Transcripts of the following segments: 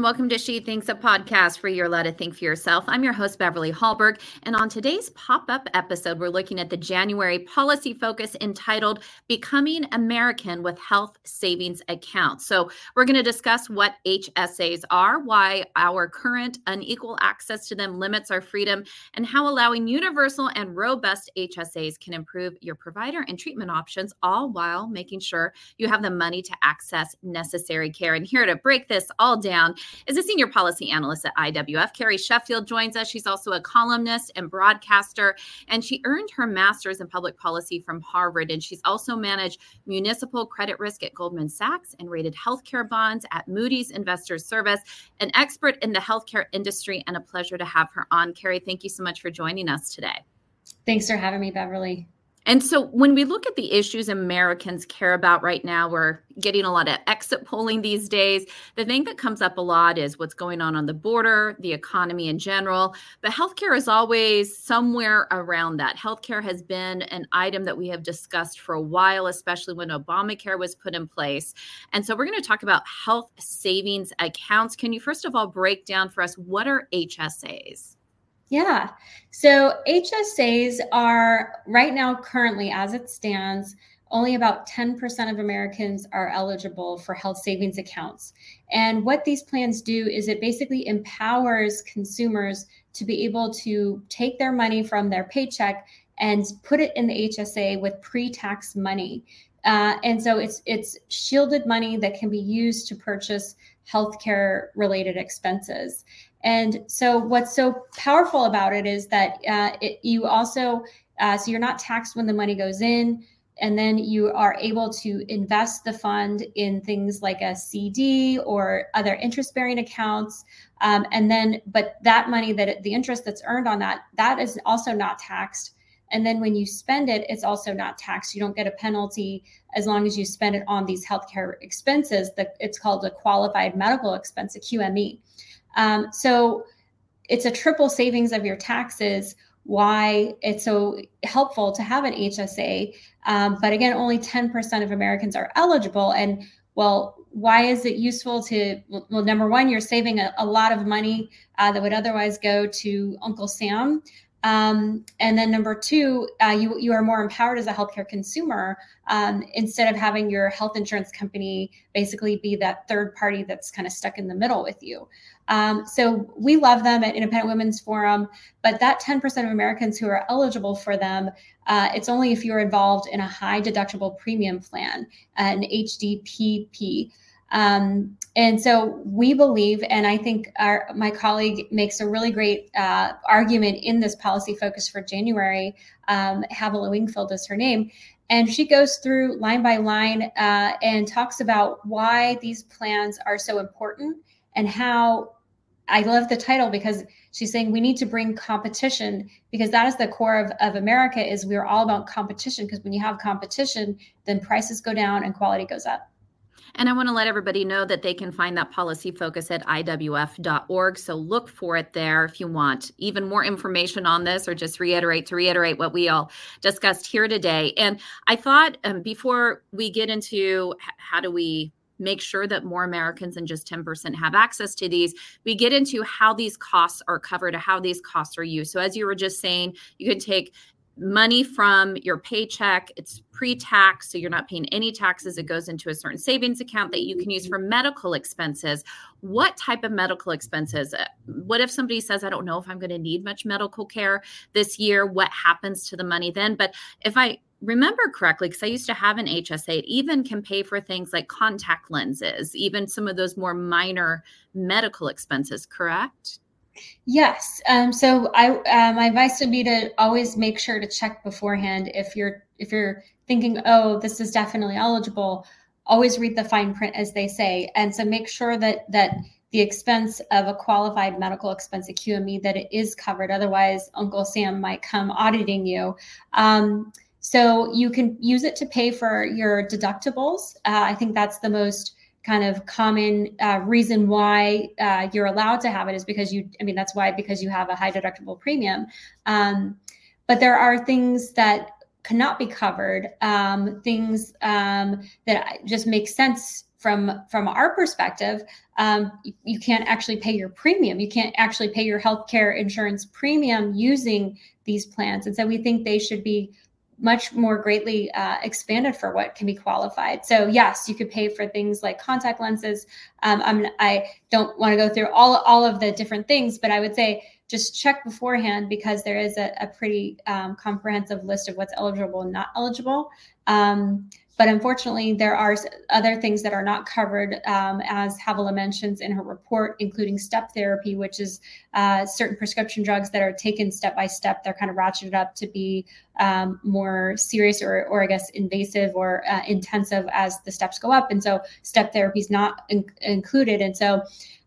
everyone. Welcome to She Thinks, a podcast where you're allowed to think for yourself. I'm your host, Beverly Hallberg. And on today's pop up episode, we're looking at the January policy focus entitled Becoming American with Health Savings Accounts. So, we're going to discuss what HSAs are, why our current unequal access to them limits our freedom, and how allowing universal and robust HSAs can improve your provider and treatment options, all while making sure you have the money to access necessary care. And here to break this all down, is a senior policy analyst at IWF. Carrie Sheffield joins us. She's also a columnist and broadcaster, and she earned her master's in public policy from Harvard. And she's also managed municipal credit risk at Goldman Sachs and rated healthcare bonds at Moody's Investors Service, an expert in the healthcare industry, and a pleasure to have her on. Carrie, thank you so much for joining us today. Thanks for having me, Beverly. And so when we look at the issues Americans care about right now, we're getting a lot of exit polling these days. The thing that comes up a lot is what's going on on the border, the economy in general. But healthcare is always somewhere around that. Healthcare has been an item that we have discussed for a while, especially when Obamacare was put in place. And so we're going to talk about health savings accounts. Can you first of all break down for us what are HSAs? Yeah. So HSAs are right now, currently, as it stands, only about 10% of Americans are eligible for health savings accounts. And what these plans do is it basically empowers consumers to be able to take their money from their paycheck and put it in the HSA with pre-tax money. Uh, and so it's it's shielded money that can be used to purchase healthcare related expenses. And so, what's so powerful about it is that uh, it, you also, uh, so you're not taxed when the money goes in, and then you are able to invest the fund in things like a CD or other interest bearing accounts. Um, and then, but that money that it, the interest that's earned on that, that is also not taxed. And then when you spend it, it's also not taxed. You don't get a penalty as long as you spend it on these healthcare expenses. That it's called a qualified medical expense, a QME. Um, so it's a triple savings of your taxes. Why it's so helpful to have an HSA. Um, but again, only 10% of Americans are eligible. And well, why is it useful to? Well, number one, you're saving a, a lot of money uh, that would otherwise go to Uncle Sam. Um, and then number two, uh, you you are more empowered as a healthcare consumer um, instead of having your health insurance company basically be that third party that's kind of stuck in the middle with you. Um, so we love them at Independent Women's Forum, but that 10% of Americans who are eligible for them, uh, it's only if you're involved in a high deductible premium plan, an HDPP. Um, and so we believe, and I think our, my colleague makes a really great uh, argument in this policy focus for January. Um, Havilah Wingfield is her name. And she goes through line by line uh, and talks about why these plans are so important and how I love the title because she's saying we need to bring competition because that is the core of, of America is we're all about competition because when you have competition, then prices go down and quality goes up. And I want to let everybody know that they can find that policy focus at iwf.org. So look for it there if you want even more information on this or just reiterate to reiterate what we all discussed here today. And I thought um, before we get into how do we make sure that more Americans than just 10% have access to these. We get into how these costs are covered, how these costs are used. So, as you were just saying, you can take money from your paycheck. It's pre tax, so you're not paying any taxes. It goes into a certain savings account that you can use for medical expenses. What type of medical expenses? Uh, what if somebody says, I don't know if I'm going to need much medical care this year? What happens to the money then? But if I remember correctly, because I used to have an HSA, it even can pay for things like contact lenses, even some of those more minor medical expenses, correct? Yes. Um, so I, uh, my advice would be to always make sure to check beforehand if you're if you're thinking, oh, this is definitely eligible. Always read the fine print, as they say, and so make sure that that the expense of a qualified medical expense, a QME, that it is covered. Otherwise, Uncle Sam might come auditing you. Um, so you can use it to pay for your deductibles. Uh, I think that's the most kind of common uh, reason why uh, you're allowed to have it is because you, I mean, that's why, because you have a high deductible premium. Um, but there are things that cannot be covered, um, things um, that just make sense from from our perspective, um, you, you, can't actually pay your premium. You can't actually pay your healthcare insurance premium using these plans, and so we think they should be much more greatly uh, expanded for what can be qualified. So yes, you could pay for things like contact lenses. Um, I'm, I don't want to go through all all of the different things, but I would say just check beforehand because there is a, a pretty um, comprehensive list of what's eligible and not eligible. Um, but unfortunately, there are other things that are not covered, um, as Havilah mentions in her report, including step therapy, which is uh, certain prescription drugs that are taken step by step. They're kind of ratcheted up to be um, more serious or, or, I guess, invasive or uh, intensive as the steps go up. And so, step therapy is not in- included. And so,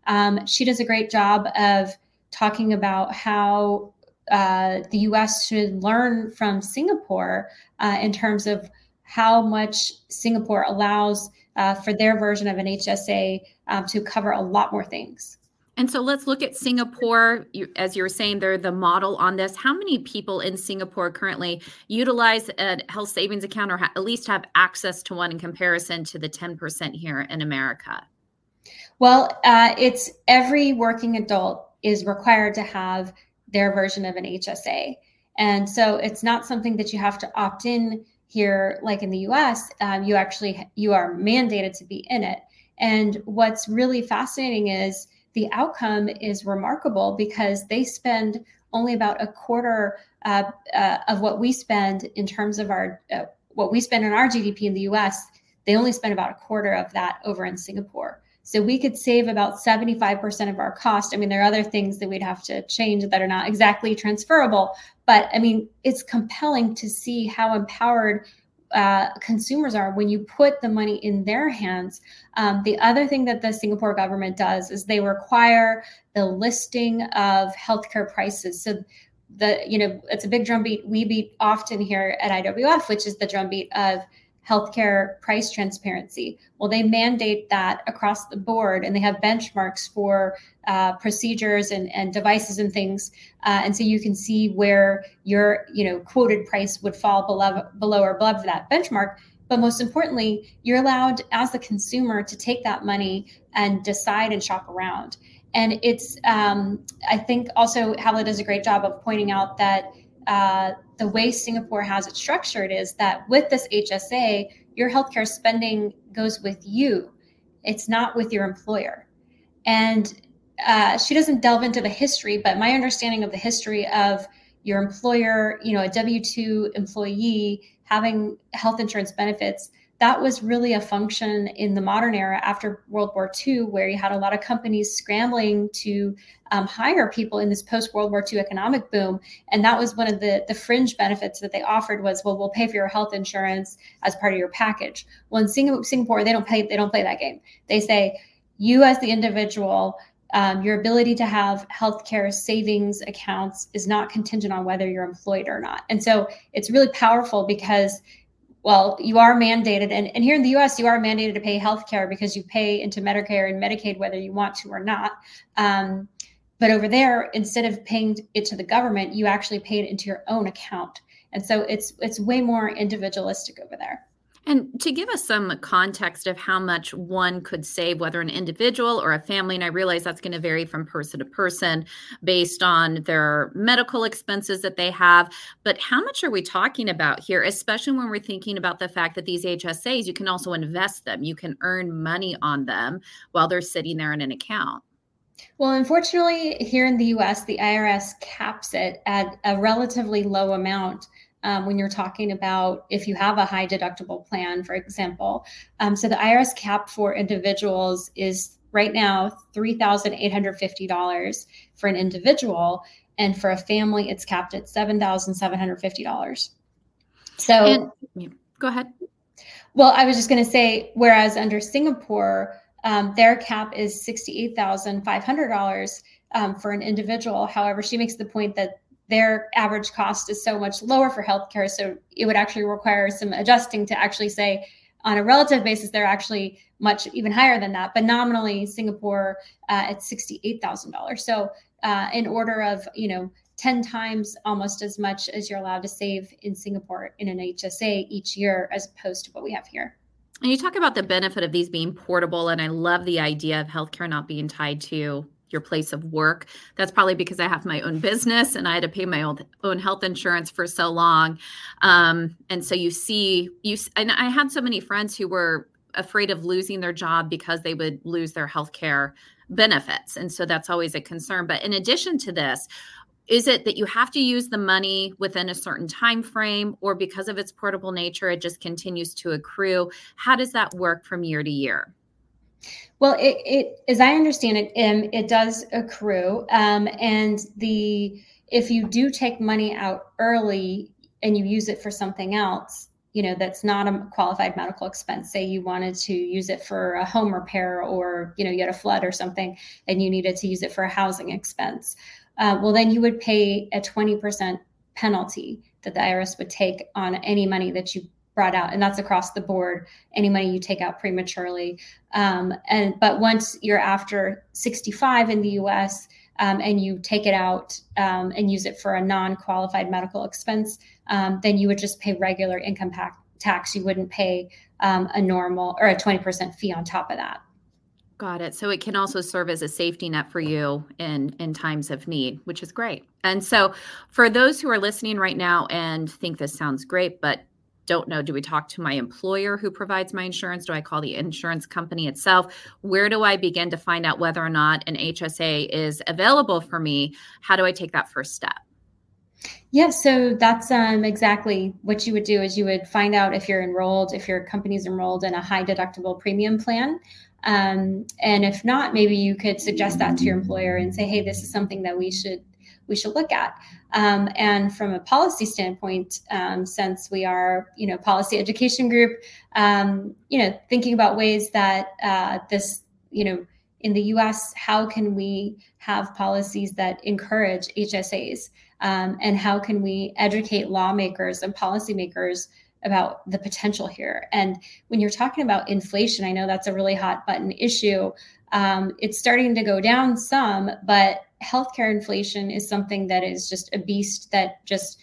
um, she does a great job of talking about how uh, the US should learn from Singapore uh, in terms of how much Singapore allows uh, for their version of an HSA um, to cover a lot more things. And so let's look at Singapore. You, as you were saying, they're the model on this. How many people in Singapore currently utilize a health savings account or ha- at least have access to one in comparison to the 10% here in America? Well, uh, it's every working adult is required to have their version of an HSA. And so it's not something that you have to opt in here like in the us um, you actually you are mandated to be in it. And what's really fascinating is the outcome is remarkable because they spend only about a quarter uh, uh, of what we spend in terms of our uh, what we spend on our gdp in the us they only spend about a quarter of that over in singapore so we could save about 75% of our cost. I mean, there are other things that we'd have to change that are not exactly transferable, but I mean, it's compelling to see how empowered uh, consumers are when you put the money in their hands. Um, the other thing that the Singapore government does is they require the listing of healthcare prices. So the you know it's a big drumbeat we beat often here at IWF, which is the drumbeat of healthcare price transparency. Well, they mandate that across the board, and they have benchmarks for uh, procedures and, and devices and things. Uh, and so you can see where your you know quoted price would fall below below or above that benchmark. But most importantly, you're allowed as the consumer to take that money and decide and shop around. And it's um, I think also Havilah does a great job of pointing out that uh, the way Singapore has it structured is that with this HSA, your healthcare spending goes with you. It's not with your employer. And uh, she doesn't delve into the history, but my understanding of the history of your employer, you know, a W 2 employee having health insurance benefits that was really a function in the modern era after World War II, where you had a lot of companies scrambling to um, hire people in this post World War II economic boom, and that was one of the the fringe benefits that they offered was, well, we'll pay for your health insurance as part of your package. Well, in Singapore, they don't pay they don't play that game. They say you as the individual. Um, your ability to have healthcare savings accounts is not contingent on whether you're employed or not. And so it's really powerful because well, you are mandated, and, and here in the US, you are mandated to pay health care because you pay into Medicare and Medicaid whether you want to or not. Um, but over there, instead of paying it to the government, you actually pay it into your own account. And so it's it's way more individualistic over there. And to give us some context of how much one could save, whether an individual or a family, and I realize that's going to vary from person to person based on their medical expenses that they have. But how much are we talking about here, especially when we're thinking about the fact that these HSAs, you can also invest them, you can earn money on them while they're sitting there in an account? Well, unfortunately, here in the US, the IRS caps it at a relatively low amount um, when you're talking about if you have a high deductible plan, for example. Um, so the IRS cap for individuals is right now $3,850 for an individual. And for a family, it's capped at $7,750. So and, go ahead. Well, I was just going to say, whereas under Singapore, um, their cap is $68,500 um, for an individual. However, she makes the point that their average cost is so much lower for healthcare. So it would actually require some adjusting to actually say, on a relative basis, they're actually much even higher than that. But nominally, Singapore uh, at sixty-eight thousand dollars. So uh, in order of you know 10 times almost as much as you're allowed to save in Singapore in an HSA each year as opposed to what we have here. And you talk about the benefit of these being portable, and I love the idea of healthcare not being tied to your place of work. That's probably because I have my own business and I had to pay my own, own health insurance for so long. Um, and so you see, you and I had so many friends who were afraid of losing their job because they would lose their health care benefits. And so that's always a concern. But in addition to this, is it that you have to use the money within a certain time frame or because of its portable nature it just continues to accrue how does that work from year to year well it, it as i understand it um, it does accrue um, and the if you do take money out early and you use it for something else you know that's not a qualified medical expense say you wanted to use it for a home repair or you know you had a flood or something and you needed to use it for a housing expense uh, well, then you would pay a 20% penalty that the IRS would take on any money that you brought out, and that's across the board. Any money you take out prematurely, um, and but once you're after 65 in the U.S. Um, and you take it out um, and use it for a non-qualified medical expense, um, then you would just pay regular income tax. You wouldn't pay um, a normal or a 20% fee on top of that. Got it. So it can also serve as a safety net for you in in times of need, which is great. And so for those who are listening right now and think this sounds great but don't know do we talk to my employer who provides my insurance? Do i call the insurance company itself? Where do i begin to find out whether or not an hsa is available for me? How do i take that first step? Yeah, so that's um, exactly what you would do is you would find out if you're enrolled, if your company's enrolled in a high deductible premium plan. Um, and if not, maybe you could suggest that to your employer and say, "Hey, this is something that we should we should look at." Um, and from a policy standpoint, um, since we are, you know, policy education group, um, you know, thinking about ways that uh, this, you know, in the U.S., how can we have policies that encourage HSAs, um, and how can we educate lawmakers and policymakers about the potential here. And when you're talking about inflation, I know that's a really hot button issue. Um, it's starting to go down some, but healthcare inflation is something that is just a beast that just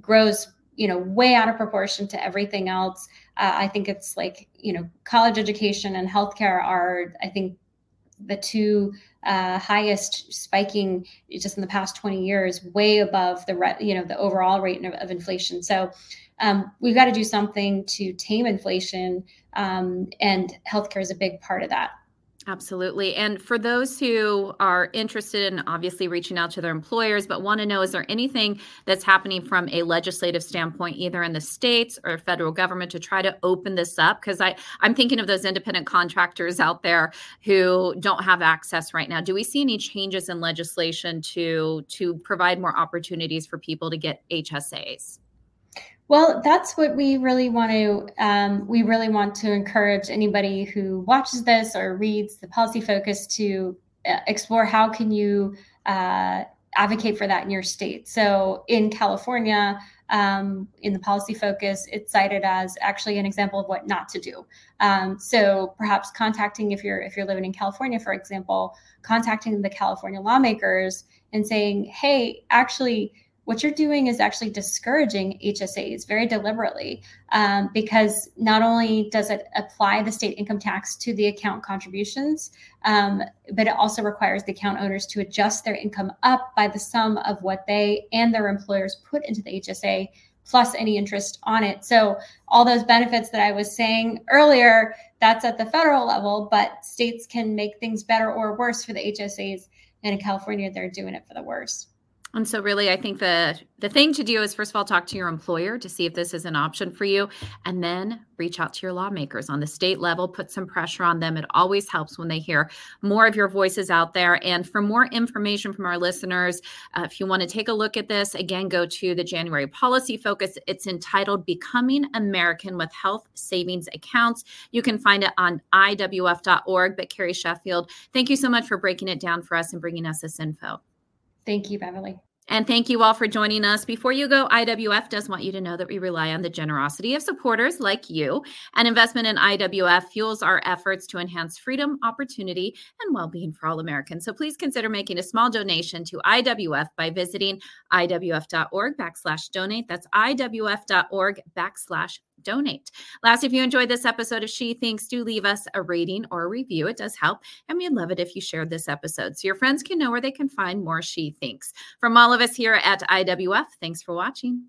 grows you know way out of proportion to everything else uh, i think it's like you know college education and healthcare are i think the two uh, highest spiking just in the past 20 years way above the re- you know the overall rate of, of inflation so um, we've got to do something to tame inflation, um, and healthcare is a big part of that. Absolutely. And for those who are interested in obviously reaching out to their employers, but want to know is there anything that's happening from a legislative standpoint, either in the states or federal government, to try to open this up? Because I'm thinking of those independent contractors out there who don't have access right now. Do we see any changes in legislation to to provide more opportunities for people to get HSAs? Well, that's what we really want to. Um, we really want to encourage anybody who watches this or reads the policy focus to uh, explore how can you uh, advocate for that in your state. So in California, um, in the policy focus, it's cited as actually an example of what not to do. Um, so perhaps contacting if you're if you're living in California, for example, contacting the California lawmakers and saying, hey, actually what you're doing is actually discouraging HSAs very deliberately um, because not only does it apply the state income tax to the account contributions, um, but it also requires the account owners to adjust their income up by the sum of what they and their employers put into the HSA plus any interest on it. So all those benefits that I was saying earlier, that's at the federal level, but states can make things better or worse for the HSAs. And in California, they're doing it for the worse. And so really I think the the thing to do is first of all talk to your employer to see if this is an option for you and then reach out to your lawmakers on the state level, put some pressure on them. It always helps when they hear more of your voices out there. And for more information from our listeners, uh, if you want to take a look at this, again go to the January policy focus. It's entitled Becoming American with Health Savings Accounts. You can find it on iwf.org. But Carrie Sheffield, thank you so much for breaking it down for us and bringing us this info. Thank you, Beverly. And thank you all for joining us. Before you go, IWF does want you to know that we rely on the generosity of supporters like you. An investment in IWF fuels our efforts to enhance freedom, opportunity, and well being for all Americans. So please consider making a small donation to IWF by visiting IWF.org backslash donate. That's IWF.org backslash donate. Last, if you enjoyed this episode of She Thinks, do leave us a rating or a review. It does help. And we'd love it if you shared this episode so your friends can know where they can find more She Thinks. From all of us here at IWF, thanks for watching.